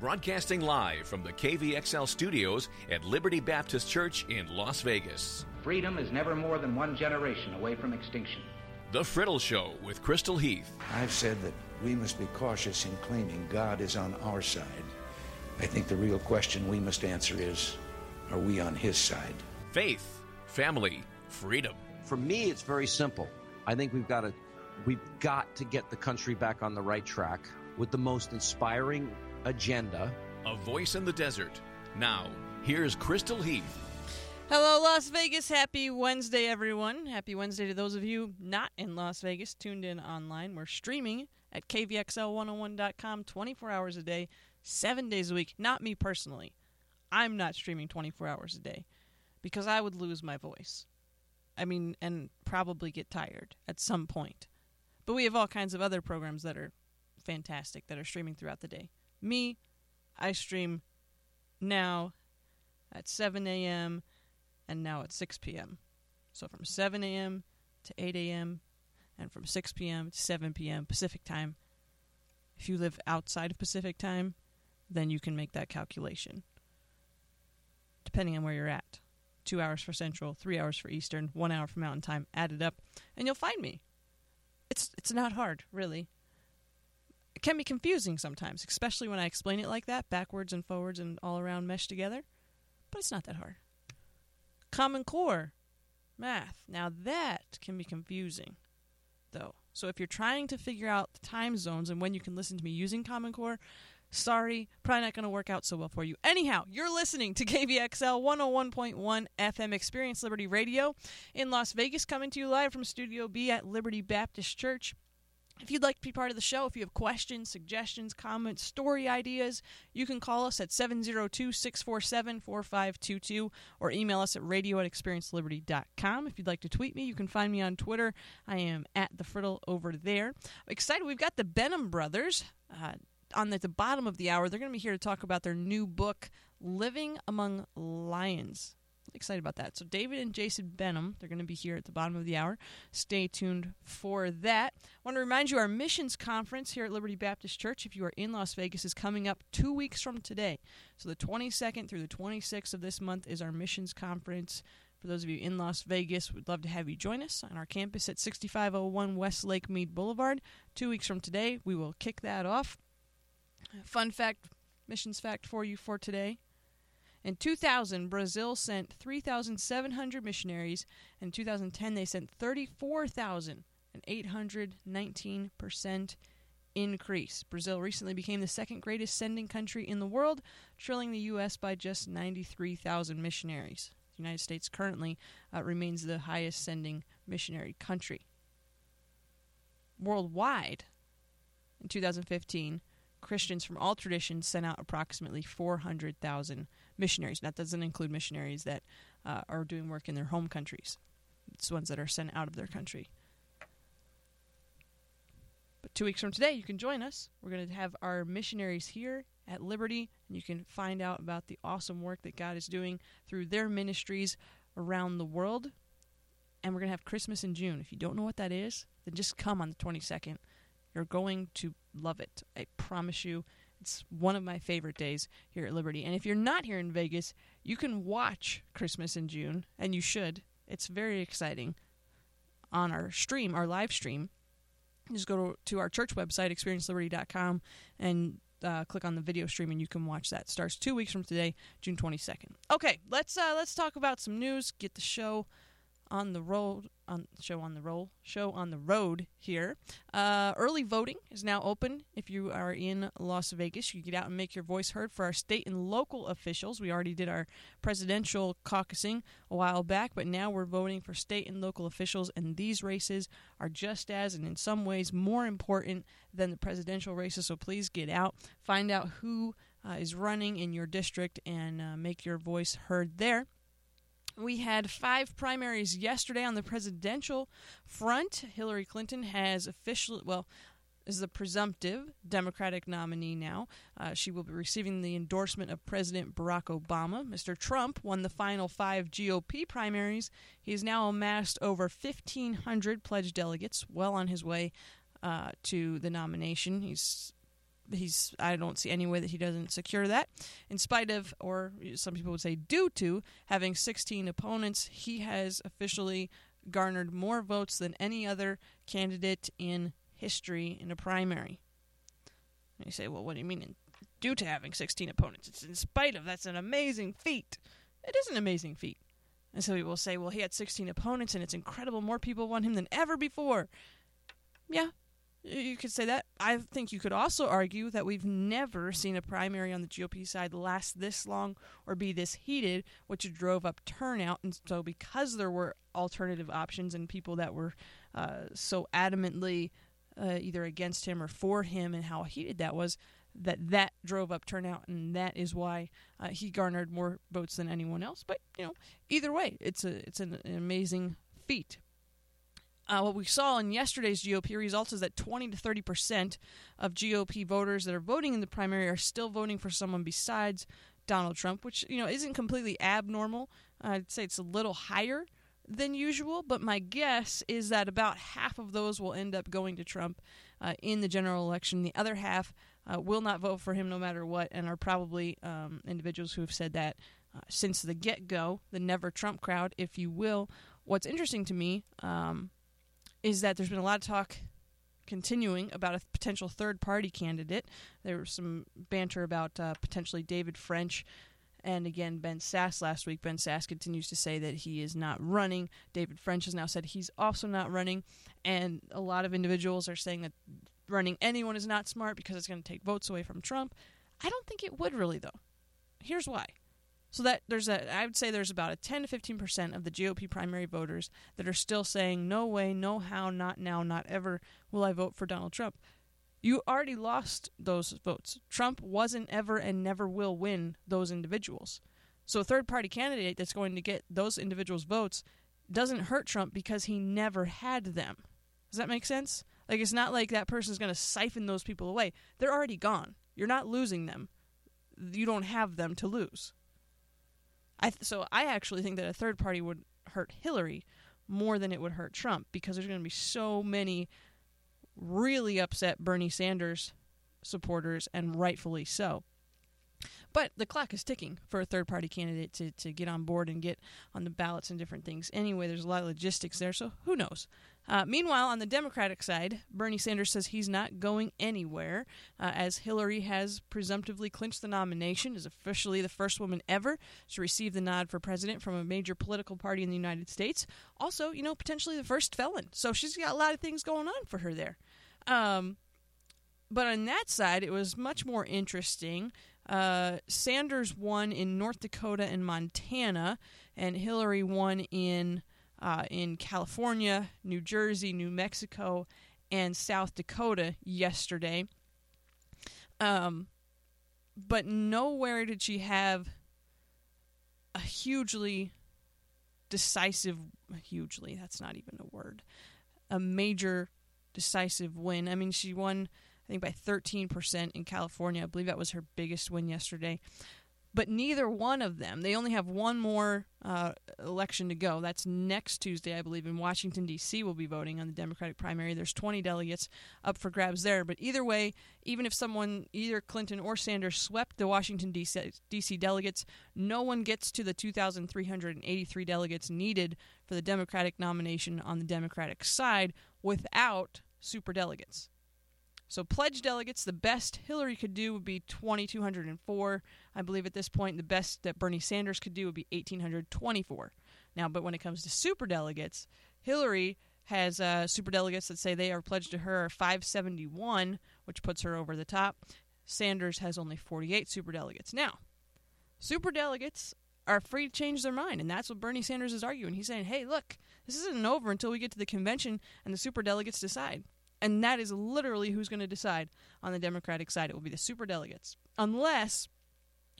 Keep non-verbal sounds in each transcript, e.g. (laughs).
Broadcasting live from the KVXL studios at Liberty Baptist Church in Las Vegas. Freedom is never more than one generation away from extinction. The Friddle Show with Crystal Heath. I've said that we must be cautious in claiming God is on our side. I think the real question we must answer is are we on His side? Faith, family, freedom. For me, it's very simple. I think we've got to we've got to get the country back on the right track with the most inspiring agenda. A voice in the desert. Now, here's Crystal Heath. Hello, Las Vegas. Happy Wednesday, everyone. Happy Wednesday to those of you not in Las Vegas, tuned in online. We're streaming at kvxl101.com 24 hours a day, seven days a week. Not me personally. I'm not streaming 24 hours a day because I would lose my voice. I mean, and probably get tired at some point. But we have all kinds of other programs that are fantastic that are streaming throughout the day. Me, I stream now at 7 a.m. and now at 6 p.m. So from 7 a.m. to 8 a.m. and from 6 p.m. to 7 p.m. Pacific time. If you live outside of Pacific time, then you can make that calculation. Depending on where you're at. Two hours for Central, three hours for Eastern, one hour for Mountain Time, add it up, and you'll find me. It's it's not hard, really it can be confusing sometimes, especially when I explain it like that, backwards and forwards and all around meshed together. But it's not that hard. Common Core math. Now that can be confusing, though. So if you're trying to figure out the time zones and when you can listen to me using Common Core, sorry, probably not going to work out so well for you. Anyhow, you're listening to KVXL 101.1 FM Experience Liberty Radio in Las Vegas, coming to you live from Studio B at Liberty Baptist Church. If you'd like to be part of the show, if you have questions, suggestions, comments, story ideas, you can call us at 702 647 4522 or email us at radio at experienceliberty.com. If you'd like to tweet me, you can find me on Twitter. I am at the Friddle over there. I'm excited. We've got the Benham brothers. Uh, on the, the bottom of the hour, they're going to be here to talk about their new book, Living Among Lions excited about that. So David and Jason Benham, they're going to be here at the bottom of the hour. Stay tuned for that. I want to remind you our missions conference here at Liberty Baptist Church, if you are in Las Vegas, is coming up two weeks from today. So the 22nd through the 26th of this month is our missions conference. For those of you in Las Vegas, we'd love to have you join us on our campus at 6501 West Lake Mead Boulevard. Two weeks from today, we will kick that off. Fun fact, missions fact for you for today in 2000, Brazil sent 3,700 missionaries. In 2010, they sent 34,000, an 819% increase. Brazil recently became the second greatest sending country in the world, trailing the U.S. by just 93,000 missionaries. The United States currently uh, remains the highest sending missionary country. Worldwide, in 2015, Christians from all traditions sent out approximately 400,000 missionaries. That doesn't include missionaries that uh, are doing work in their home countries. It's ones that are sent out of their country. But two weeks from today, you can join us. We're going to have our missionaries here at Liberty, and you can find out about the awesome work that God is doing through their ministries around the world. And we're going to have Christmas in June. If you don't know what that is, then just come on the 22nd. You're going to love it. I promise you. It's one of my favorite days here at Liberty. And if you're not here in Vegas, you can watch Christmas in June, and you should. It's very exciting on our stream, our live stream. Just go to, to our church website, experienceliberty.com, and uh, click on the video stream, and you can watch that. Starts two weeks from today, June 22nd. Okay, let's uh, let's talk about some news. Get the show on the road on show on the roll show on the road here. Uh, early voting is now open. If you are in Las Vegas, you get out and make your voice heard for our state and local officials. We already did our presidential caucusing a while back, but now we're voting for state and local officials, and these races are just as and in some ways more important than the presidential races. So please get out, find out who uh, is running in your district, and uh, make your voice heard there. We had five primaries yesterday on the presidential front. Hillary Clinton has officially, well, is the presumptive Democratic nominee now. Uh, she will be receiving the endorsement of President Barack Obama. Mr. Trump won the final five GOP primaries. He has now amassed over 1,500 pledged delegates, well on his way uh, to the nomination. He's he's I don't see any way that he doesn't secure that. In spite of, or some people would say due to, having 16 opponents, he has officially garnered more votes than any other candidate in history in a primary. And you say, well, what do you mean due to having 16 opponents? It's in spite of. That's an amazing feat. It is an amazing feat. And so people will say, well, he had 16 opponents and it's incredible. More people won him than ever before. Yeah, you could say that. I think you could also argue that we've never seen a primary on the GOP side last this long or be this heated, which drove up turnout. And so, because there were alternative options and people that were uh, so adamantly uh, either against him or for him, and how heated that was, that that drove up turnout, and that is why uh, he garnered more votes than anyone else. But you know, either way, it's a it's an, an amazing feat. Uh, what we saw in yesterday's GOP results is that 20 to 30 percent of GOP voters that are voting in the primary are still voting for someone besides Donald Trump, which you know isn't completely abnormal. I'd say it's a little higher than usual, but my guess is that about half of those will end up going to Trump uh, in the general election. The other half uh, will not vote for him no matter what, and are probably um, individuals who have said that uh, since the get go, the never Trump crowd, if you will. What's interesting to me um, is that there's been a lot of talk continuing about a potential third party candidate. There was some banter about uh, potentially David French and again Ben Sasse last week. Ben Sasse continues to say that he is not running. David French has now said he's also not running. And a lot of individuals are saying that running anyone is not smart because it's going to take votes away from Trump. I don't think it would really, though. Here's why. So that there's a, I would say there's about a 10 to 15 percent of the GOP primary voters that are still saying, no way, no how, not now, not ever will I vote for Donald Trump. You already lost those votes. Trump wasn't ever and never will win those individuals. So a third party candidate that's going to get those individuals' votes doesn't hurt Trump because he never had them. Does that make sense? Like it's not like that person's going to siphon those people away. They're already gone. You're not losing them. You don't have them to lose. I th- so I actually think that a third party would hurt Hillary more than it would hurt Trump because there's going to be so many really upset Bernie Sanders supporters and rightfully so. But the clock is ticking for a third party candidate to, to get on board and get on the ballots and different things. Anyway, there's a lot of logistics there, so who knows? Uh, meanwhile, on the Democratic side, Bernie Sanders says he's not going anywhere, uh, as Hillary has presumptively clinched the nomination, is officially the first woman ever to receive the nod for president from a major political party in the United States. Also, you know, potentially the first felon. So she's got a lot of things going on for her there. Um, but on that side, it was much more interesting. Uh, Sanders won in North Dakota and Montana, and Hillary won in uh, in California, New Jersey, New Mexico, and South Dakota yesterday. Um, but nowhere did she have a hugely decisive, hugely, that's not even a word, a major decisive win. I mean, she won I think by 13% in California. I believe that was her biggest win yesterday. But neither one of them, they only have one more uh, election to go. That's next Tuesday, I believe, in Washington, D.C. will be voting on the Democratic primary. There's 20 delegates up for grabs there. But either way, even if someone, either Clinton or Sanders, swept the Washington, D.C. delegates, no one gets to the 2,383 delegates needed for the Democratic nomination on the Democratic side without super delegates. So, pledge delegates, the best Hillary could do would be 2,204. I believe at this point, the best that Bernie Sanders could do would be 1,824. Now, but when it comes to super delegates, Hillary has uh, super delegates that say they are pledged to her 571, which puts her over the top. Sanders has only 48 super delegates. Now, super delegates are free to change their mind, and that's what Bernie Sanders is arguing. He's saying, hey, look, this isn't over until we get to the convention and the super delegates decide. And that is literally who's going to decide on the Democratic side. It will be the super delegates. Unless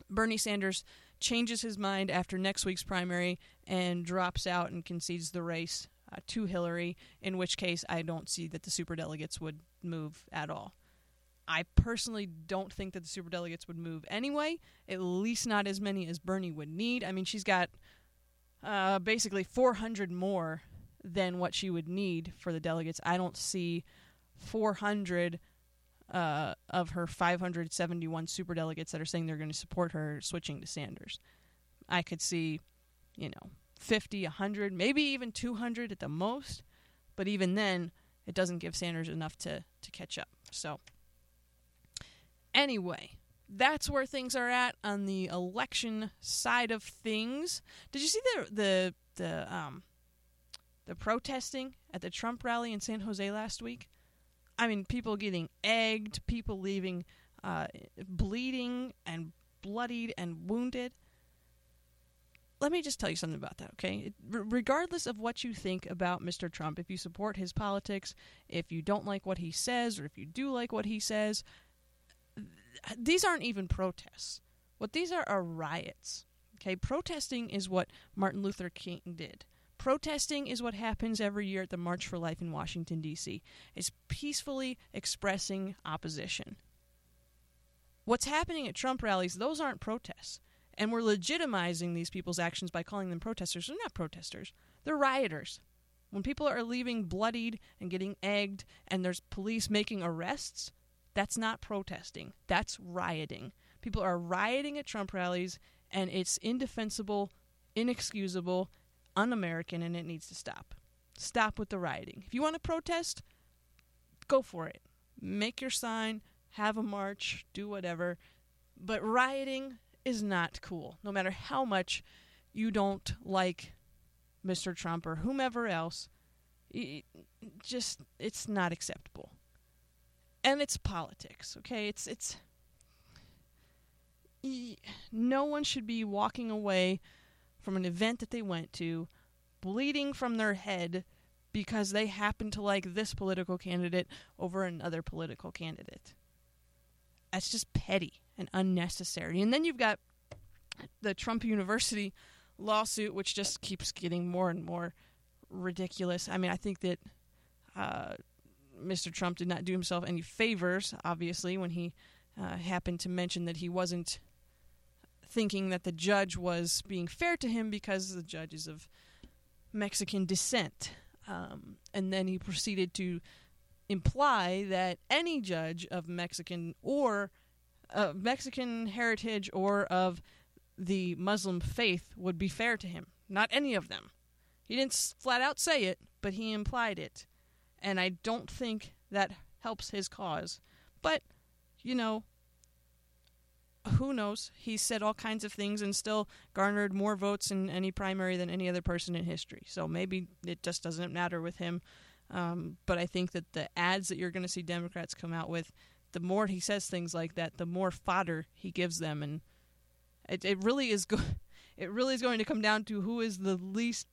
Bernie Sanders changes his mind after next week's primary and drops out and concedes the race uh, to Hillary, in which case I don't see that the super delegates would move at all. I personally don't think that the super delegates would move anyway, at least not as many as Bernie would need. I mean, she's got uh, basically 400 more than what she would need for the delegates. I don't see 400 uh, of her 571 superdelegates that are saying they're going to support her switching to Sanders. I could see, you know, 50, 100, maybe even 200 at the most. But even then, it doesn't give Sanders enough to, to catch up. So, anyway, that's where things are at on the election side of things. Did you see the the the um the protesting at the Trump rally in San Jose last week? I mean, people getting egged, people leaving uh, bleeding and bloodied and wounded. Let me just tell you something about that, okay? regardless of what you think about Mr. Trump, if you support his politics, if you don't like what he says, or if you do like what he says, these aren't even protests. What these are are riots. Okay, protesting is what Martin Luther King did. Protesting is what happens every year at the March for Life in Washington D.C. It's peacefully expressing opposition. What's happening at Trump rallies, those aren't protests. And we're legitimizing these people's actions by calling them protesters. They're not protesters. They're rioters. When people are leaving bloodied and getting egged and there's police making arrests, that's not protesting. That's rioting. People are rioting at Trump rallies, and it's indefensible, inexcusable, un American, and it needs to stop. Stop with the rioting. If you want to protest, go for it. Make your sign, have a march, do whatever. But rioting is not cool, no matter how much you don't like Mr. Trump or whomever else. It just, it's not acceptable and it's politics. Okay, it's it's no one should be walking away from an event that they went to bleeding from their head because they happen to like this political candidate over another political candidate. That's just petty and unnecessary. And then you've got the Trump University lawsuit, which just keeps getting more and more ridiculous. I mean, I think that uh, Mr. Trump did not do himself any favors, obviously, when he uh, happened to mention that he wasn't thinking that the judge was being fair to him because the judge is of Mexican descent. Um, and then he proceeded to imply that any judge of Mexican or uh, Mexican heritage or of the Muslim faith would be fair to him. Not any of them. He didn't flat out say it, but he implied it and I don't think that helps his cause. But, you know, who knows? He said all kinds of things and still garnered more votes in any primary than any other person in history. So maybe it just doesn't matter with him. Um, but I think that the ads that you're going to see Democrats come out with, the more he says things like that, the more fodder he gives them, and it, it really is go- (laughs) it really is going to come down to who is the least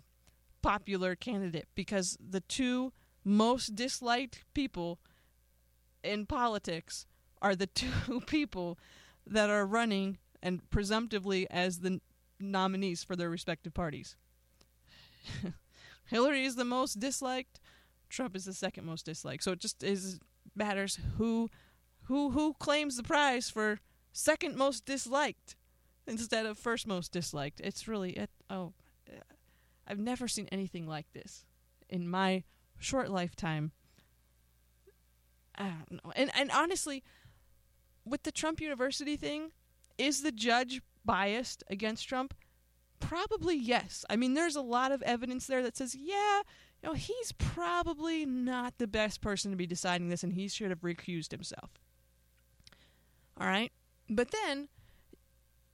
popular candidate because the two most disliked people in politics are the (laughs) two people that are running and presumptively as the nominees for their respective parties. (laughs) Hillary is the most disliked. Trump is the second most disliked. So it just is matters who who who claims the prize for second most disliked instead of first most disliked. It's really it, oh I've never seen anything like this in my short lifetime. I don't know. And and honestly, with the Trump University thing, is the judge biased against Trump? Probably yes. I mean, there's a lot of evidence there that says, yeah, you know, he's probably not the best person to be deciding this and he should have recused himself. All right? But then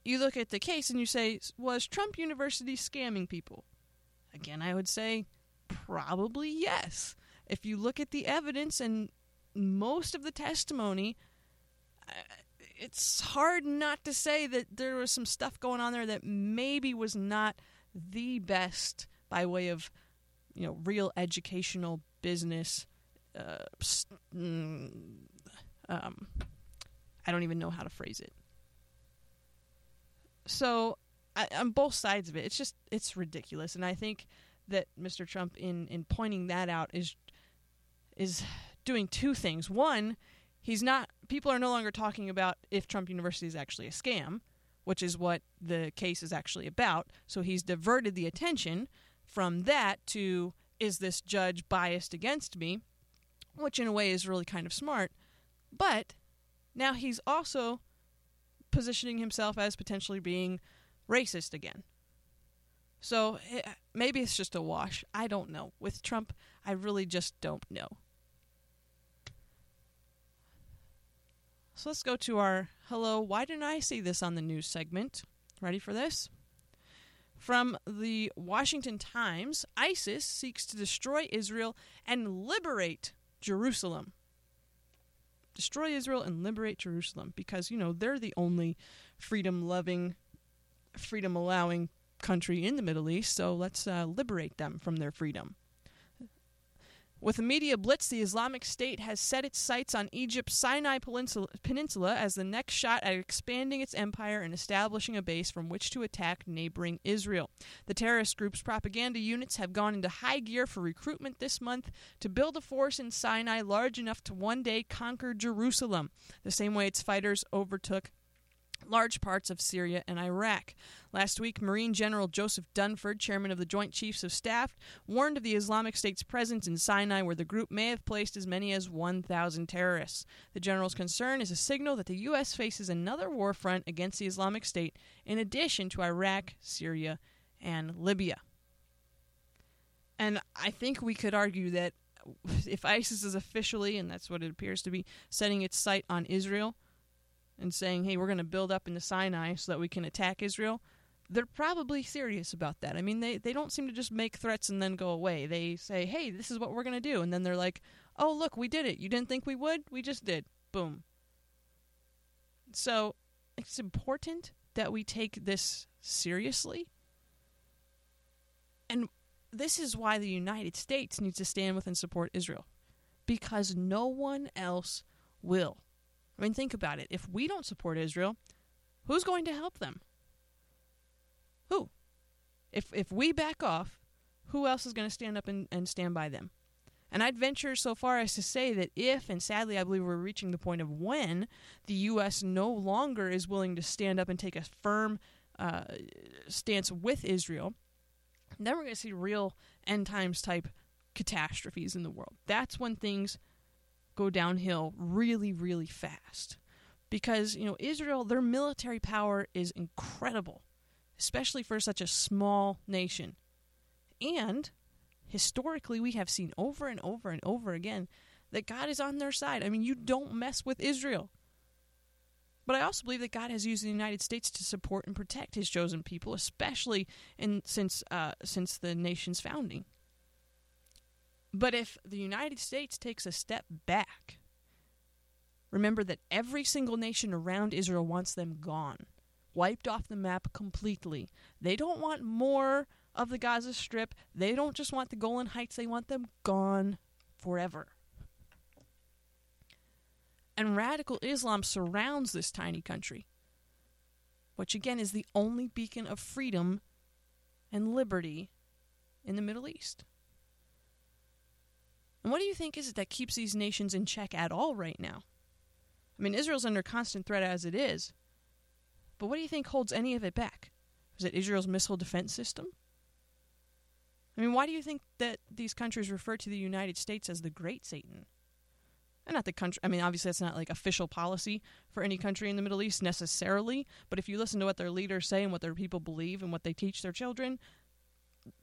you look at the case and you say, was Trump University scamming people? Again, I would say Probably yes. If you look at the evidence and most of the testimony, it's hard not to say that there was some stuff going on there that maybe was not the best by way of, you know, real educational business. Uh, mm, um, I don't even know how to phrase it. So, I, on both sides of it, it's just it's ridiculous, and I think that Mr. Trump in in pointing that out is is doing two things. One, he's not people are no longer talking about if Trump University is actually a scam, which is what the case is actually about. So he's diverted the attention from that to is this judge biased against me, which in a way is really kind of smart. But now he's also positioning himself as potentially being racist again. So eh, maybe it's just a wash. I don't know. With Trump, I really just don't know. So let's go to our hello. Why didn't I see this on the news segment? Ready for this? From the Washington Times ISIS seeks to destroy Israel and liberate Jerusalem. Destroy Israel and liberate Jerusalem because, you know, they're the only freedom loving, freedom allowing country in the Middle East, so let's uh, liberate them from their freedom. With a media blitz, the Islamic State has set its sights on Egypt's Sinai Peninsula as the next shot at expanding its empire and establishing a base from which to attack neighboring Israel. The terrorist group's propaganda units have gone into high gear for recruitment this month to build a force in Sinai large enough to one day conquer Jerusalem, the same way its fighters overtook large parts of Syria and Iraq. Last week, Marine General Joseph Dunford, chairman of the Joint Chiefs of Staff, warned of the Islamic State's presence in Sinai, where the group may have placed as many as 1,000 terrorists. The general's concern is a signal that the U.S. faces another war front against the Islamic State, in addition to Iraq, Syria, and Libya. And I think we could argue that if ISIS is officially, and that's what it appears to be, setting its sight on Israel, and saying, hey, we're going to build up into Sinai so that we can attack Israel, they're probably serious about that. I mean, they, they don't seem to just make threats and then go away. They say, hey, this is what we're going to do. And then they're like, oh, look, we did it. You didn't think we would? We just did. Boom. So it's important that we take this seriously. And this is why the United States needs to stand with and support Israel. Because no one else will. I mean, think about it. If we don't support Israel, who's going to help them? Who? If if we back off, who else is going to stand up and, and stand by them? And I'd venture so far as to say that if, and sadly I believe we're reaching the point of when, the U.S. no longer is willing to stand up and take a firm uh, stance with Israel, then we're going to see real end times type catastrophes in the world. That's when things go downhill really, really fast. Because, you know, Israel, their military power is incredible, especially for such a small nation. And historically, we have seen over and over and over again that God is on their side. I mean, you don't mess with Israel. But I also believe that God has used the United States to support and protect His chosen people, especially in since uh, since the nation's founding. But if the United States takes a step back, remember that every single nation around Israel wants them gone, wiped off the map completely. They don't want more of the Gaza Strip. They don't just want the Golan Heights, they want them gone forever. And radical Islam surrounds this tiny country, which again is the only beacon of freedom and liberty in the Middle East. And what do you think is it that keeps these nations in check at all right now? I mean, Israel's under constant threat as it is. But what do you think holds any of it back? Is it Israel's missile defense system? I mean, why do you think that these countries refer to the United States as the Great Satan? And not the country. I mean, obviously, that's not like official policy for any country in the Middle East necessarily. But if you listen to what their leaders say and what their people believe and what they teach their children,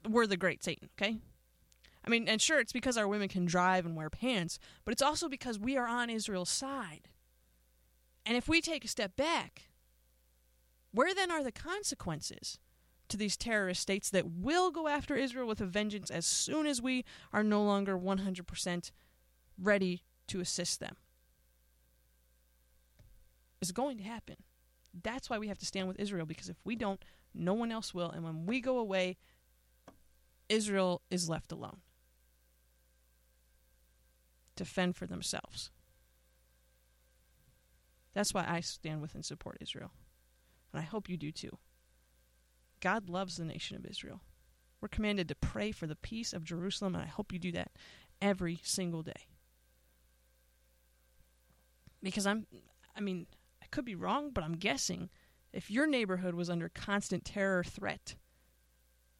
we're the Great Satan, okay? I mean, and sure, it's because our women can drive and wear pants, but it's also because we are on Israel's side. And if we take a step back, where then are the consequences to these terrorist states that will go after Israel with a vengeance as soon as we are no longer 100% ready to assist them? It's going to happen. That's why we have to stand with Israel because if we don't, no one else will. And when we go away, Israel is left alone to fend for themselves. That's why I stand with and support Israel. And I hope you do too. God loves the nation of Israel. We're commanded to pray for the peace of Jerusalem, and I hope you do that every single day. Because I'm, I mean, I could be wrong, but I'm guessing if your neighborhood was under constant terror threat,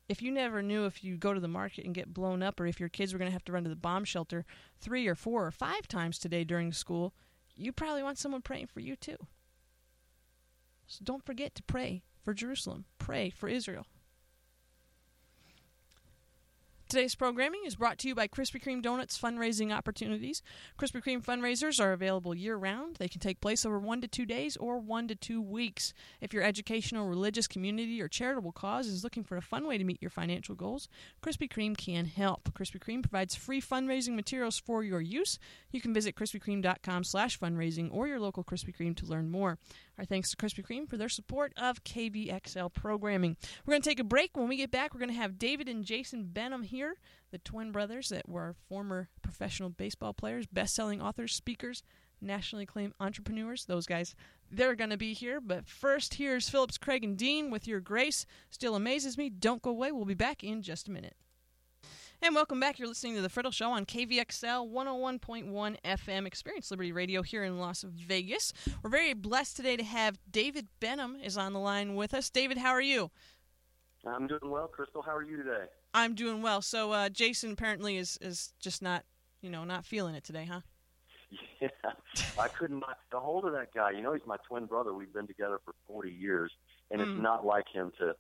if you never knew if you go to the market and get blown up or if your kids were going to have to run to the bomb shelter three or four or five times today during school, you probably want someone praying for you too. So don't forget to pray for Jerusalem, pray for Israel. Today's programming is brought to you by Krispy Kreme Donuts fundraising opportunities. Krispy Kreme fundraisers are available year round. They can take place over one to two days or one to two weeks. If your educational, religious, community, or charitable cause is looking for a fun way to meet your financial goals, Krispy Kreme can help. Krispy Kreme provides free fundraising materials for your use. You can visit krispykreme.com slash fundraising or your local Krispy Kreme to learn more. Our thanks to Krispy Kreme for their support of KVXL programming. We're going to take a break. When we get back, we're going to have David and Jason Benham here, the twin brothers that were former professional baseball players, best selling authors, speakers, nationally acclaimed entrepreneurs. Those guys, they're going to be here. But first, here's Phillips, Craig, and Dean with Your Grace. Still amazes me. Don't go away. We'll be back in just a minute. And welcome back. You're listening to The Friddle Show on KVXL 101.1 FM Experience Liberty Radio here in Las Vegas. We're very blessed today to have David Benham is on the line with us. David, how are you? I'm doing well, Crystal. How are you today? I'm doing well. So uh, Jason apparently is is just not, you know, not feeling it today, huh? Yeah, I could not get a hold of that guy. You know, he's my twin brother. We've been together for 40 years, and Mm. it's not like him to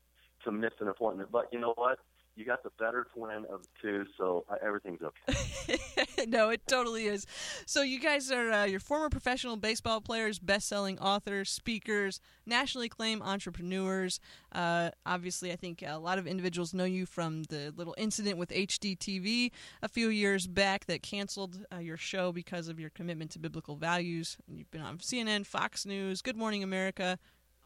to miss an appointment. But you know what? You got the better twin of the two, so uh, everything's okay. (laughs) no, it totally is. So you guys are uh, your former professional baseball players, best-selling authors, speakers, nationally acclaimed entrepreneurs. Uh, obviously, I think a lot of individuals know you from the little incident with HGTV a few years back that canceled uh, your show because of your commitment to biblical values. You've been on CNN, Fox News, Good Morning America,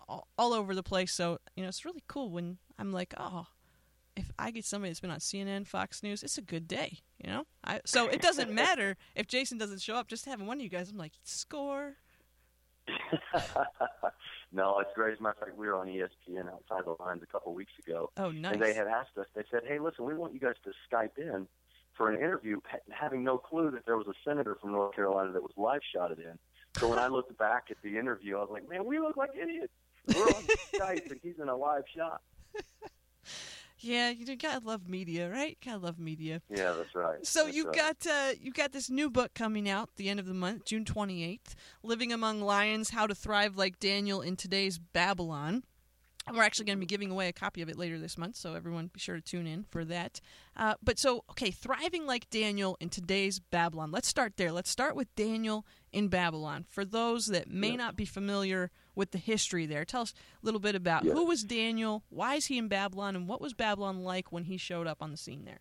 all, all over the place. So you know it's really cool when I'm like, oh if I get somebody that's been on CNN, Fox News, it's a good day, you know. I, so it doesn't matter if Jason doesn't show up. Just having one of you guys, I'm like, score. (laughs) no, it's great. As a matter of fact, we were on ESPN outside the lines a couple weeks ago, Oh, nice. and they had asked us. They said, "Hey, listen, we want you guys to Skype in for an interview," having no clue that there was a senator from North Carolina that was live shotted in. So when I (laughs) looked back at the interview, I was like, "Man, we look like idiots. We're on (laughs) Skype, and he's in a live shot." Yeah, you gotta love media, right? Gotta love media. Yeah, that's right. So That's you right. got uh, you got this new book coming out the end of the month, June 28th, "Living Among Lions: How to Thrive Like Daniel in Today's Babylon." And we're actually going to be giving away a copy of it later this month, so everyone be sure to tune in for that. Uh, but so, okay, thriving like Daniel in today's Babylon. Let's start there. Let's start with Daniel in Babylon. For those that may not be familiar with the history there, tell us a little bit about Yes. who was Daniel, why is he in Babylon, and what was Babylon like when he showed up on the scene there.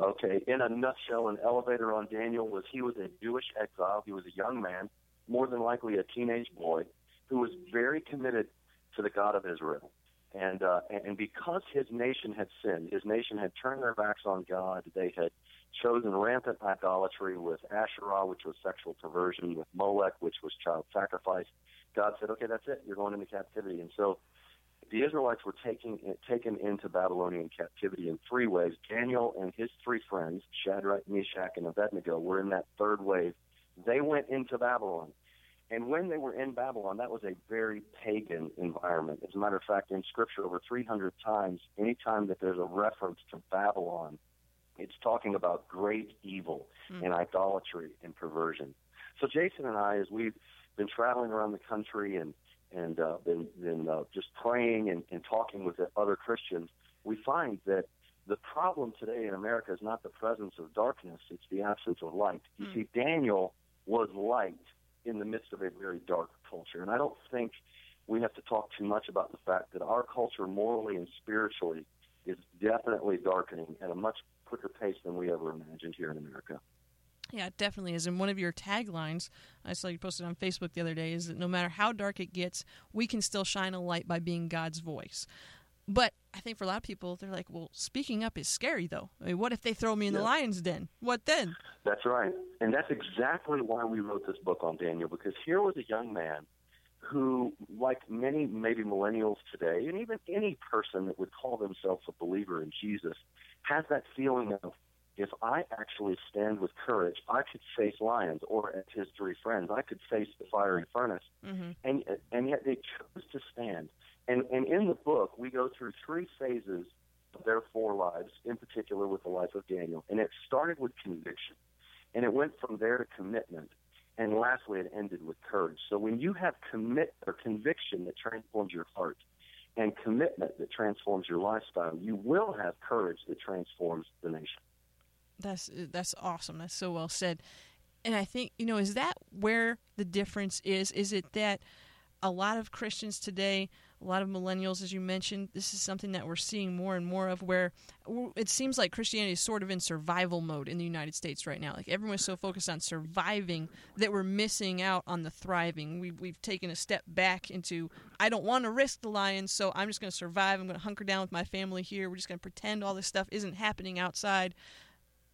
Okay, in a nutshell, an elevator on Daniel was he was a Jewish exile. He was a young man, more than likely a teenage boy, who was very committed to the God of Israel. And uh, and because his nation had sinned, his nation had turned their backs on God. They had chosen rampant idolatry with Asherah, which was sexual perversion, with Molech, which was child sacrifice. God said, "Okay, that's it. You're going into captivity." And so the Israelites were taking, taken into Babylonian captivity in three ways. Daniel and his three friends, Shadrach, Meshach, and Abednego, were in that third wave. They went into Babylon. And when they were in Babylon, that was a very pagan environment. As a matter of fact, in Scripture, over 300 times, any time that there's a reference to Babylon, it's talking about great evil hmm. and idolatry and perversion. So Jason and I, as we've been traveling around the country and and uh, been, been uh, just praying and, and talking with the other Christians, we find that the problem today in America is not the presence of darkness, it's the absence of light. You see, Daniel was light in the midst of a very dark culture. And I don't think we have to talk too much about the fact that our culture, morally and spiritually, is definitely darkening at a much quicker pace than we ever imagined here in America. Yeah, it definitely is. And one of your taglines, I saw you posted on Facebook the other day, is that no matter how dark it gets, we can still shine a light by being God's voice. But I think for a lot of people, they're like, well, speaking up is scary, though. I mean, what if they throw me in the lion's den? What then? That's right. And that's exactly why we wrote this book on Daniel, because here was a young man who, like many maybe millennials today, and even any person that would call themselves a believer in Jesus, has that feeling of, if I actually stand with courage, I could face lions, or as his three friends, I could face the fiery furnace. hmm And and yet they chose to stand. And and in the book, we go through three phases of their four lives, in particular with the life of Daniel. And it started with conviction, and it went from there to commitment, And lastly, it ended with courage. So when you have commit or conviction that transforms your heart and commitment that transforms your lifestyle, you will have courage that transforms the nation. That's that's awesome. That's so well said. And I think, you know, is that where the difference is? Is it that a lot of Christians today, a lot of millennials, as you mentioned, this is something that we're seeing more and more of where it seems like Christianity is sort of in survival mode in the United States right now. Like everyone's so focused on surviving that we're missing out on the thriving. We've, we've taken a step back into, I don't want to risk the lions, so I'm just going to survive. I'm going to hunker down with my family here. We're just going to pretend all this stuff isn't happening outside.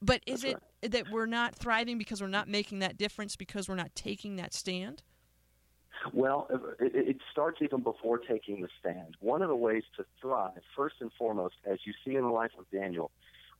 But is That's it right. that we're not thriving because we're not making that difference because we're not taking that stand? Well, uh, it, it starts even before taking the stand. One of the ways to thrive, first and foremost, as you see in the life of Daniel,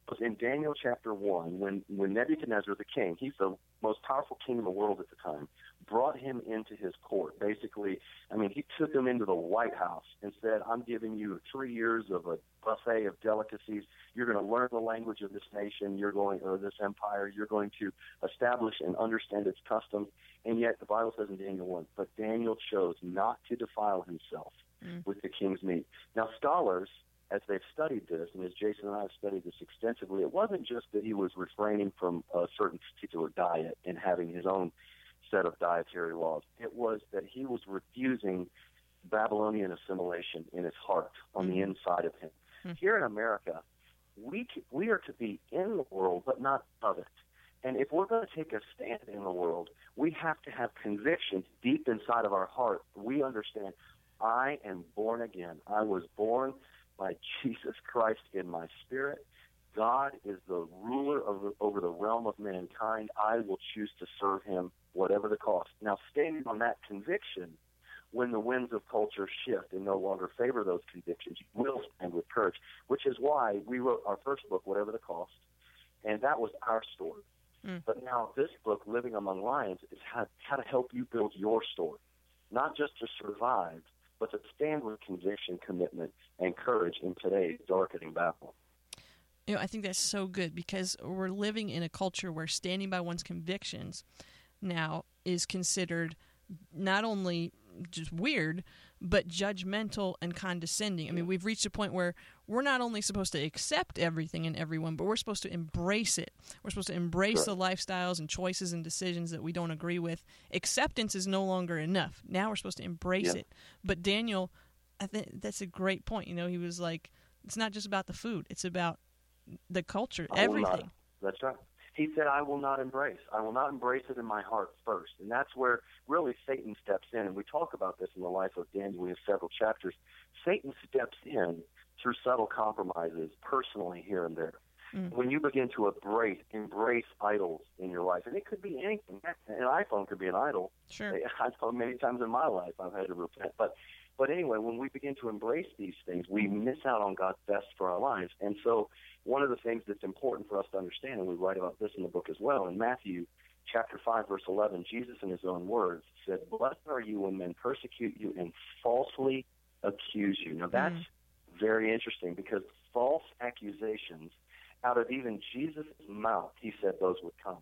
was in Daniel chapter 1 when, when Nebuchadnezzar the king, he's the most powerful king in the world at the time, brought him into his court. Basically, I mean, he took him into the White House and said, I'm giving you three years of a buffet of delicacies. You're going to learn the language of this nation. You're going, or this empire. You're going to establish and understand its customs. And yet, the Bible says in Daniel 1, but Daniel chose not to defile himself mm. with the king's meat. Now, scholars as they've studied this, and as Jason and I have studied this extensively, it wasn't just that he was refraining from a certain particular diet and having his own set of dietary laws. It was that he was refusing Babylonian assimilation in his heart, on the mm-hmm. inside of him. Mm-hmm. Here in America, we we are to be in the world, but not of it. And if we're going to take a stand in the world, we have to have convictions deep inside of our heart. We understand I am born again. I was born by Jesus Christ in my spirit. God is the ruler of, over the realm of mankind. I will choose to serve him, whatever the cost. Now, standing on that conviction, when the winds of culture shift and no longer favor those convictions, you will stand with courage, which is why we wrote our first book, Whatever the Cost, and that was our story. Mm. But now this book, Living Among Lions, is how, how to help you build your story, not just to survive, but to stand with conviction, commitment, and courage in today's darkening battle. You know, I think that's so good because we're living in a culture where standing by one's convictions now is considered not only just weird, but judgmental and condescending. I mean, we've reached a point where we're not only supposed to accept everything and everyone, but we're supposed to embrace it. We're supposed to embrace sure. the lifestyles and choices and decisions that we don't agree with. Acceptance is no longer enough. Now we're supposed to embrace it. But Daniel, I think that's a great point. You know, he was like, it's not just about the food; it's about the culture, everything. That's right. He said, I will not embrace. I will not embrace it in my heart first. And that's where really Satan steps in. And we talk about this in the life of Daniel. We have several chapters. Satan steps in through subtle compromises, personally here and there. Mm. When you begin to embrace embrace idols in your life, and it could be anything. An iPhone could be an idol. Sure. (laughs) I've many times in my life I've had to repent, but but anyway, when we begin to embrace these things, we miss out on God's best for our lives. And so, one of the things that's important for us to understand, and we write about this in the book as well, in Matthew chapter 5, verse 11, Jesus, in his own words, said, Blessed are you when men persecute you and falsely accuse you. Now, that's mm. very interesting because false accusations out of even Jesus' mouth, he said those would come.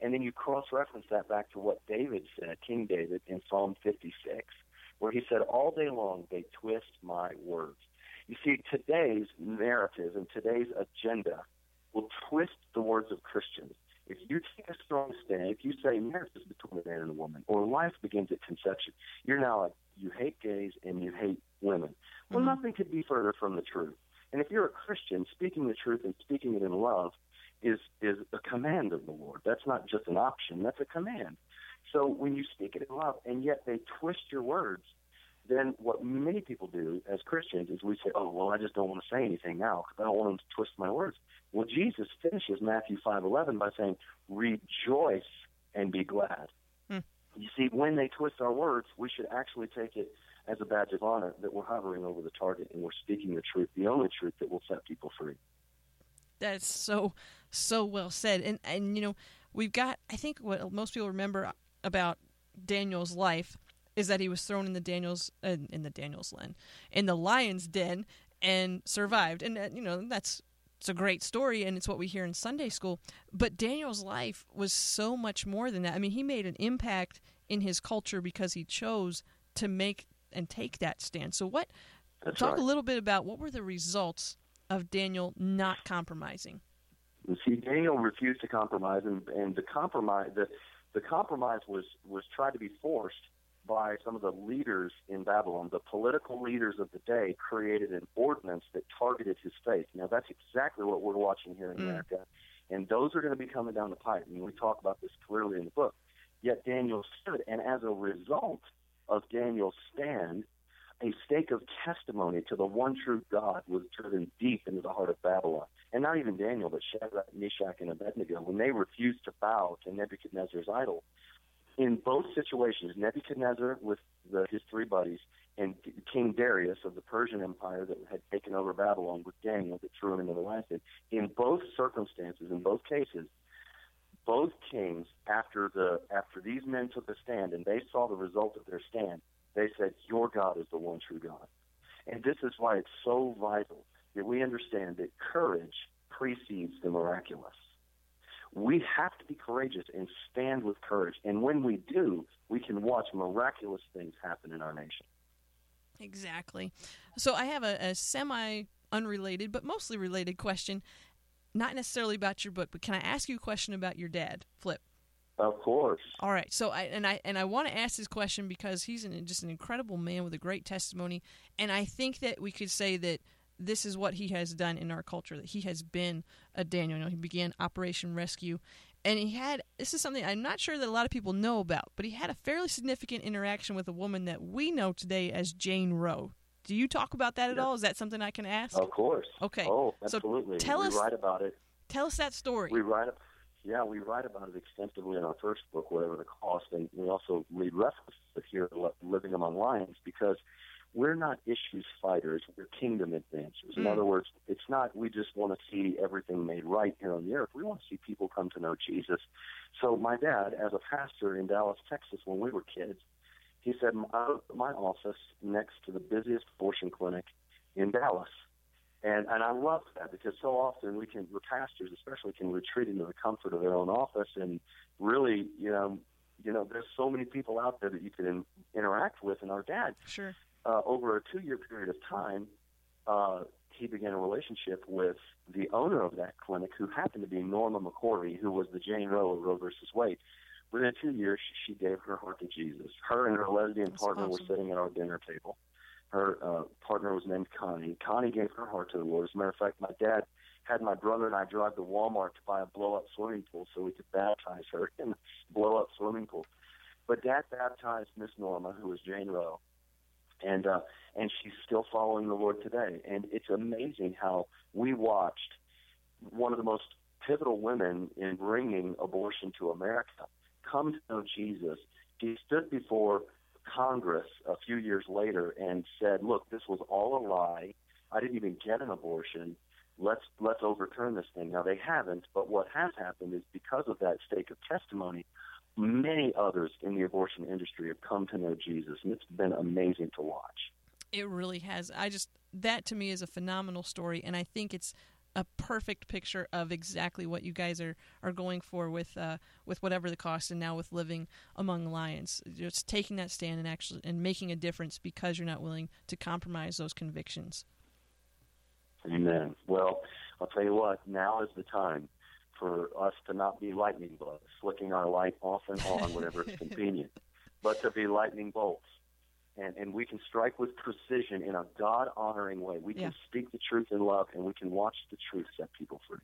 And then you cross reference that back to what David said, King David, in Psalm 56 where he said, All day long they twist my words. You see, today's narrative and today's agenda will twist the words of Christians. If you take a strong stand, if you say marriage is between a man and a woman, or life begins at conception, you're now like, you hate gays and you hate women. Well, mm-hmm. nothing could be further from the truth. And if you're a Christian, speaking the truth and speaking it in love is is a command of the Lord. That's not just an option, that's a command. So when you speak it in love and yet they twist your words, then what many people do as Christians is we say, oh, well, I just don't want to say anything now because I don't want them to twist my words. Well, Jesus finishes Matthew 5.11 by saying, rejoice and be glad. Hmm. You see, when they twist our words, we should actually take it as a badge of honor that we're hovering over the target and we're speaking the truth, the only truth that will set people free. That's so, so well said. And, and you know, we've got, I think what most people remember about Daniel's life is that he was thrown in the Daniel's uh, in the Daniel's den, in the lion's den, and survived. And uh, you know that's it's a great story and it's what we hear in Sunday school. But Daniel's life was so much more than that. I mean, he made an impact in his culture because he chose to make and take that stand. So, what? That's talk right. a little bit about what were the results of Daniel not compromising. You see, Daniel refused to compromise, and, and the compromise the the compromise was was tried to be forced by some of the leaders in Babylon. The political leaders of the day created an ordinance that targeted his faith. Now, that's exactly what we're watching here in Mm. America, and those are going to be coming down the pipe. And we talk about this clearly in the book. Yet Daniel stood, and as a result of Daniel's stand, a stake of testimony to the one true God was driven deep into the heart of Babylon. And not even Daniel, but Shadrach, Meshach, and Abednego, when they refused to bow to Nebuchadnezzar's idol. In both situations, Nebuchadnezzar with the, his three buddies and King Darius of the Persian Empire that had taken over Babylon with Daniel that threw him into the lion's den. In both circumstances, in both cases, both kings, after the after these men took a stand and they saw the result of their stand, they said, "Your God is the one true God." And this is why it's so vital that we understand that courage precedes the miraculous. We have to be courageous and stand with courage. And when we do, we can watch miraculous things happen in our nation. Exactly. So I have a, a semi unrelated, but mostly related question. Not necessarily about your book, but can I ask you a question about your dad, Flip? Of course. All right. So I and I and I want to ask this question because he's an, just an incredible man with a great testimony, and I think that we could say that this is what he has done in our culture. That he has been a Daniel. You know, he began Operation Rescue, and he had this is something I'm not sure that a lot of people know about, but he had a fairly significant interaction with a woman that we know today as Jane Roe. Do you talk about that at all? Is that something I can ask? Of course. Okay. Oh, So absolutely. tell we us- write about it. Tell us that story. We write, yeah, we write about it extensively in our first book, whatever the cost, and we also read references here, Li- Living Among Lions, because we're not issues fighters; we're kingdom advancers. In Mm. other words, it's not we just want to see everything made right here on the earth. We want to see people come to know Jesus. So, my dad, as a pastor in Dallas, Texas, when we were kids, he said, "My, my office next to the busiest abortion clinic in Dallas." And and I love that because so often we can, the pastors especially, can retreat into the comfort of their own office and really, you know, you know, there's so many people out there that you can in, interact with. And our dad, sure. uh, over a two-year period of time, uh, he began a relationship with the owner of that clinic, who happened to be Norma McCorvey, who was the Jane Roe of Roe versus Wade. Within two years, she, she gave her heart to Jesus. Her and her lesbian That's partner awesome. were sitting at our dinner table. Her uh, partner was named Connie. Connie gave her heart to the Lord. As a matter of fact, my dad had my brother and I drive to Walmart to buy a blow-up swimming pool so we could baptize her (laughs) in a blow-up swimming pool. But Dad baptized Miss Norma, who was Jane Roe, and uh, and she's still following the Lord today. And it's amazing how we watched one of the most pivotal women in bringing abortion to America come to know Jesus. She stood before Congress a few years later and said, "Look, this was all a lie. I didn't even get an abortion. Let's let's overturn this thing." Now they haven't, but what has happened is because of that stake of testimony, many others in the abortion industry have come to know Jesus, and it's been amazing to watch. It really has. I just that to me is a phenomenal story, and I think it's a perfect picture of exactly what you guys are, are going for with uh, with whatever the cost, and now with living among lions, just taking that stand and actually and making a difference because you're not willing to compromise those convictions. Amen. Well, I'll tell you what. Now is the time for us to not be lightning bolts, flicking our light off and on whenever it's (laughs) convenient, but to be lightning bolts. And, and we can strike with precision in a God honoring way. We can speak the truth in love, and we can watch the truth set people free.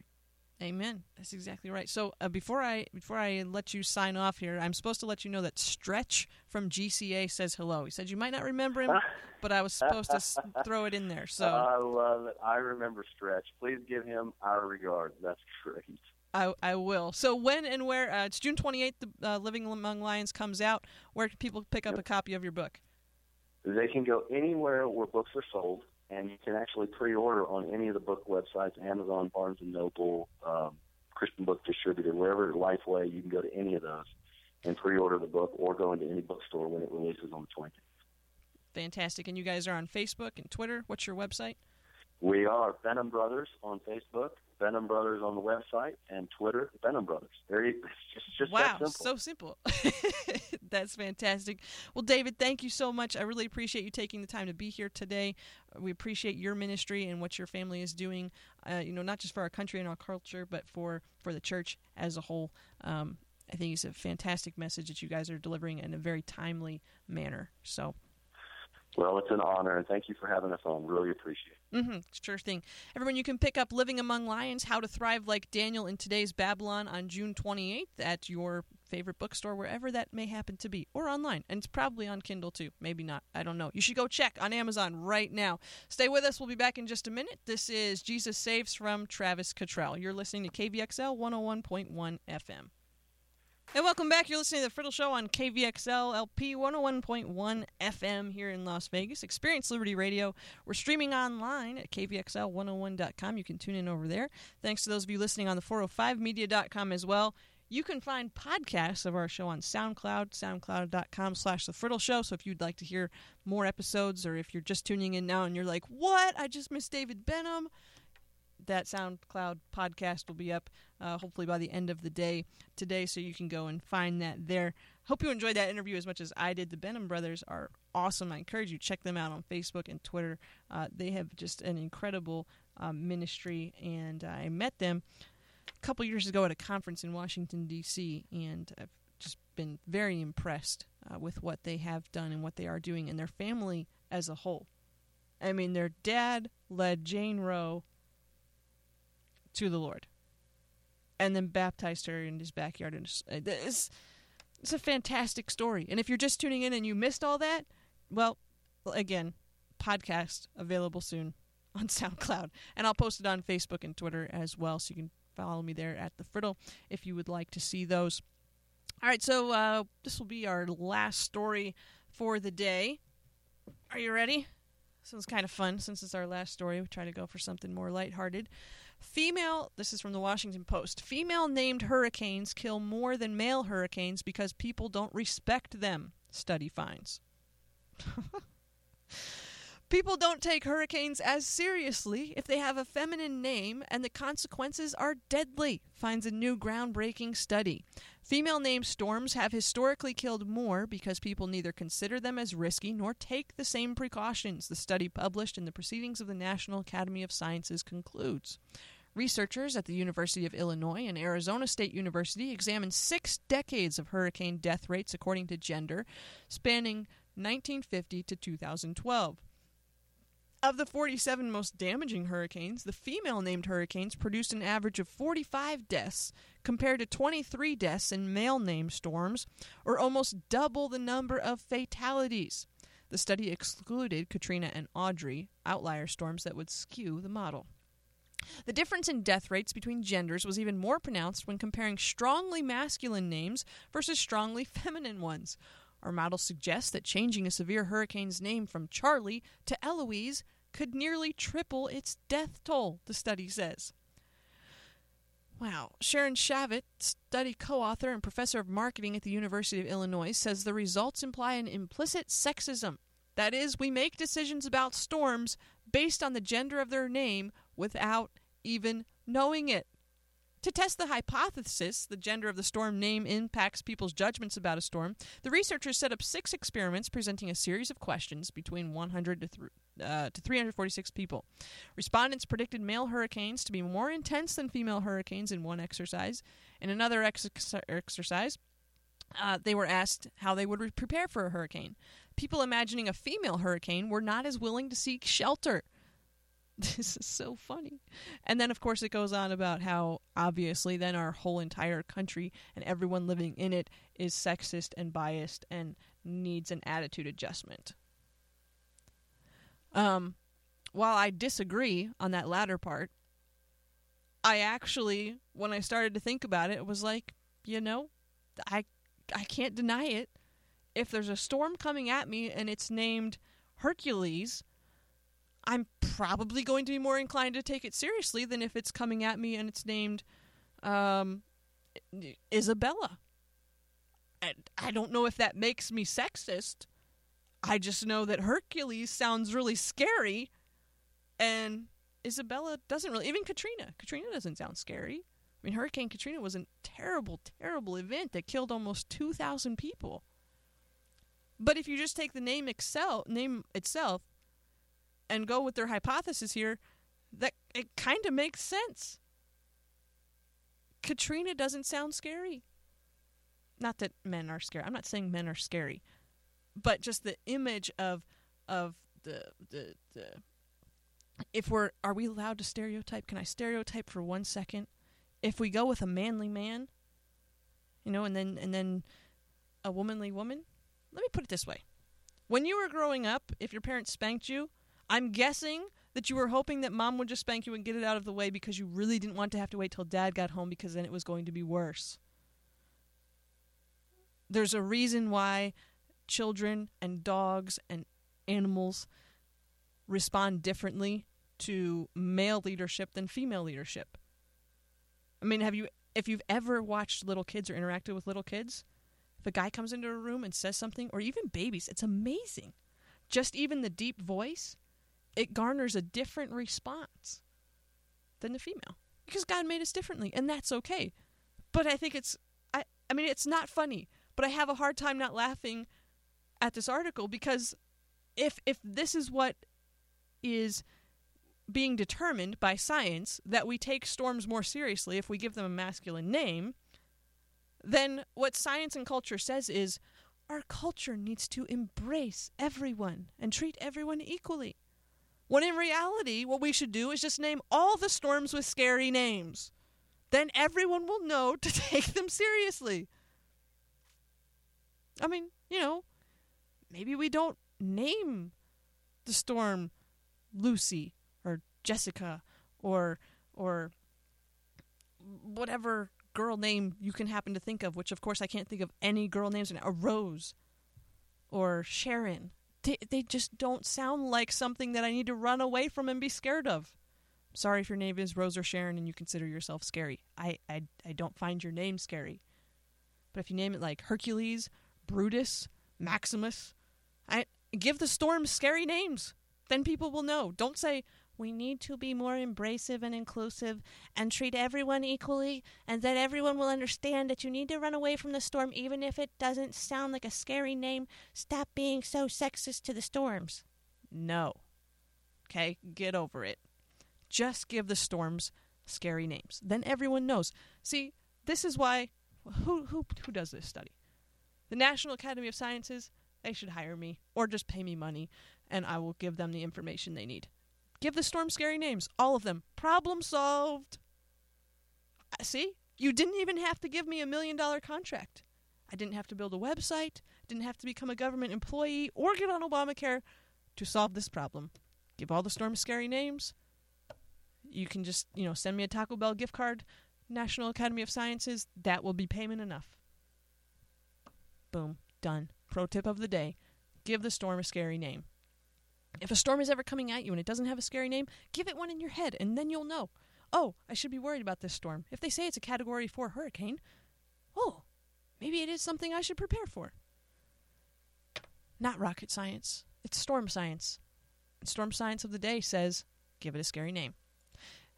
Amen. That's exactly right. So uh, before I before I let you sign off here, I'm supposed to let you know that Stretch from GCA says hello. He said you might not remember him, (laughs) but I was supposed to s- throw it in there. So I love it. I remember Stretch. Please give him our regards. That's great. I, I will. So when and where? Uh, it's June 28th. The uh, Living Among Lions comes out. Where can people pick up a copy of your book? They can go anywhere where books are sold, and you can actually pre-order on any of the book websites: Amazon, Barnes and Noble, um, Christian Book Distributor, wherever Lifeway. You can go to any of those and pre-order the book, or go into any bookstore when it releases on the 20th. Fantastic. And you guys are on Facebook and Twitter. What's your website? We are Benham Brothers on Facebook, Benham Brothers on the website and Twitter, Benham Brothers. There you, it's just, just wow, that simple. so simple. (laughs) That's fantastic. Well, David, thank you so much. I really appreciate you taking the time to be here today. We appreciate your ministry and what your family is doing. Uh, you know, not just for our country and our culture, but for for the church as a whole. Um, I think it's a fantastic message that you guys are delivering in a very timely manner. So well, it's an honor, and thank you for having us on. Really appreciate it. Mm-hmm. Sure thing. Everyone, you can pick up Living Among Lions How to Thrive Like Daniel in Today's Babylon on June 28th at your favorite bookstore, wherever that may happen to be, or online. And it's probably on Kindle too. Maybe not. I don't know. You should go check on Amazon right now. Stay with us. We'll be back in just a minute. This is Jesus Saves from Travis Cottrell. You're listening to KVXL 101.1 FM. And welcome back. You're listening to The Friddle Show on KVXL LP 101.1 FM here in Las Vegas. Experience Liberty Radio. We're streaming online at KVXL101.com. You can tune in over there. Thanks to those of you listening on the 405media.com as well. You can find podcasts of our show on SoundCloud, soundcloud.com slash The Friddle Show. So if you'd like to hear more episodes or if you're just tuning in now and you're like, what? I just missed David Benham that SoundCloud podcast will be up uh, hopefully by the end of the day today, so you can go and find that there. Hope you enjoyed that interview as much as I did. The Benham brothers are awesome. I encourage you check them out on Facebook and Twitter. Uh, they have just an incredible um, ministry, and I met them a couple years ago at a conference in Washington D.C. and I've just been very impressed uh, with what they have done and what they are doing, and their family as a whole. I mean, their dad led Jane Roe to the Lord, and then baptized her in his backyard. And uh, it's, it's a fantastic story. And if you're just tuning in and you missed all that, well, again, podcast available soon (laughs) on SoundCloud, and I'll post it on Facebook and Twitter as well, so you can follow me there at the Friddle if you would like to see those. All right, so uh, this will be our last story for the day. Are you ready? This one's kind of fun since it's our last story. We try to go for something more lighthearted. Female, this is from the Washington Post. Female named hurricanes kill more than male hurricanes because people don't respect them, study finds. (laughs) People don't take hurricanes as seriously if they have a feminine name, and the consequences are deadly, finds a new groundbreaking study. Female named storms have historically killed more because people neither consider them as risky nor take the same precautions, the study published in the Proceedings of the National Academy of Sciences concludes. Researchers at the University of Illinois and Arizona State University examined six decades of hurricane death rates according to gender, spanning 1950 to 2012. Of the 47 most damaging hurricanes, the female named hurricanes produced an average of 45 deaths compared to 23 deaths in male named storms, or almost double the number of fatalities. The study excluded Katrina and Audrey, outlier storms that would skew the model. The difference in death rates between genders was even more pronounced when comparing strongly masculine names versus strongly (laughs) feminine ones. Our model suggests that changing a severe hurricane's name from Charlie to Eloise could nearly triple its death toll, the study says. Wow. Sharon Shavitt, study co author and professor of marketing at the University of Illinois, says the results imply an implicit sexism. That is, we make decisions about storms based on the gender of their name without even knowing it. To test the hypothesis the gender of the storm name impacts people's judgments about a storm, the researchers set up six experiments presenting a series of questions between 100 to, th- uh, to 346 people. Respondents predicted male hurricanes to be more intense than female hurricanes in one exercise. In another ex- exercise, uh, they were asked how they would re- prepare for a hurricane. People imagining a female hurricane were not as willing to seek shelter. (laughs) This is so funny. And then, of course, it goes on about how obviously then our whole entire country and everyone living in it is sexist and biased and needs an attitude adjustment. Um, while I disagree on that latter part, I actually, when I started to think about it, was like, you know, I I can't deny it. If there's a storm coming at me and it's named Hercules, I'm probably going to be more inclined to take it seriously than if it's coming at me and it's named um, Isabella. And I don't know if that makes me sexist. I just know that Hercules sounds really scary, and Isabella doesn't really. Even Katrina. Katrina doesn't sound scary. I mean, Hurricane Katrina was a terrible, terrible event that killed almost 2,000 people. But if you just take the name Excel name itself and go with their hypothesis here, that it kind of makes sense. Katrina doesn't sound scary. Not that men are scary. I'm not saying men are scary, but just the image of of the the the if we're are we allowed to stereotype? Can I stereotype for one second? If we go with a manly man, you know, and then and then a womanly woman. Let me put it this way: when you were growing up, if your parents spanked you, I'm guessing that you were hoping that mom would just spank you and get it out of the way because you really didn't want to have to wait till dad got home because then it was going to be worse. There's a reason why children and dogs and animals respond differently to male leadership than female leadership. I mean, have you if you've ever watched little kids or interacted with little kids, if a guy comes into a room and says something or even babies, it's amazing. Just even the deep voice, it garners a different response than the female because God made us differently and that's okay. But I think it's I I mean it's not funny, but I have a hard time not laughing at this article because if if this is what is being determined by science that we take storms more seriously if we give them a masculine name, then what science and culture says is our culture needs to embrace everyone and treat everyone equally. When in reality, what we should do is just name all the storms with scary names. Then everyone will know to (laughs) take them seriously. I mean, you know, maybe we don't name the storm Lucy or Jessica or or whatever girl name you can happen to think of, which of course I can't think of any girl names. A Rose or Sharon. They they just don't sound like something that I need to run away from and be scared of. Sorry if your name is Rose or Sharon and you consider yourself scary. I, I, I don't find your name scary. But if you name it like Hercules, Brutus, Maximus, I give the storms scary names. Then people will know. Don't say, we need to be more embracive and inclusive and treat everyone equally, and that everyone will understand that you need to run away from the storm even if it doesn't sound like a scary name. Stop being so sexist to the storms. No. Okay? Get over it. Just give the storms scary names. Then everyone knows. See, this is why who who who does this study? The National Academy of Sciences, they should hire me or just pay me money and I will give them the information they need. Give the storm scary names, all of them. Problem solved. Uh, see? You didn't even have to give me a million dollar contract. I didn't have to build a website, didn't have to become a government employee or get on Obamacare to solve this problem. Give all the storms scary names. You can just, you know, send me a Taco Bell gift card, National Academy of Sciences, that will be payment enough. Boom, done. Pro tip of the day give the storm a scary name. If a storm is ever coming at you and it doesn't have a scary name, give it one in your head, and then you'll know. Oh, I should be worried about this storm. If they say it's a Category 4 hurricane, oh, maybe it is something I should prepare for. Not rocket science, it's storm science. And storm science of the day says give it a scary name.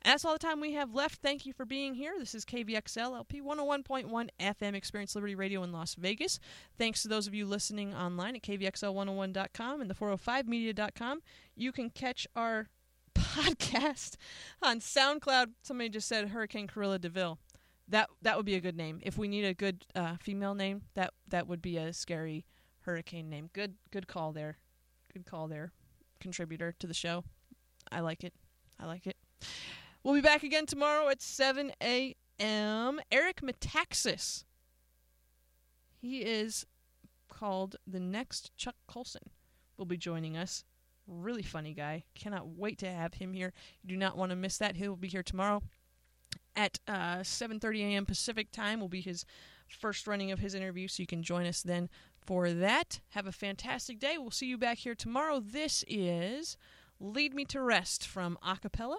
That's all the time we have left. Thank you for being here. This is KVXL LP 101.1 FM Experience Liberty Radio in Las Vegas. Thanks to those of you listening online at KVXL101.com and the 405media.com. You can catch our (laughs) podcast on SoundCloud. Somebody just said Hurricane Cruella de Vil. That that would be a good name. If we need a good uh, female name, that that would be a scary hurricane name. Good good call there. Good call there. Contributor to the show. I like it. I like it. We'll be back again tomorrow at 7 a.m. Eric Metaxas. He is called the next Chuck Colson. Will be joining us. Really funny guy. Cannot wait to have him here. You do not want to miss that. He'll be here tomorrow at uh, 7:30 a.m. Pacific time. Will be his first running of his interview, so you can join us then for that. Have a fantastic day. We'll see you back here tomorrow. This is "Lead Me to Rest" from Acapella.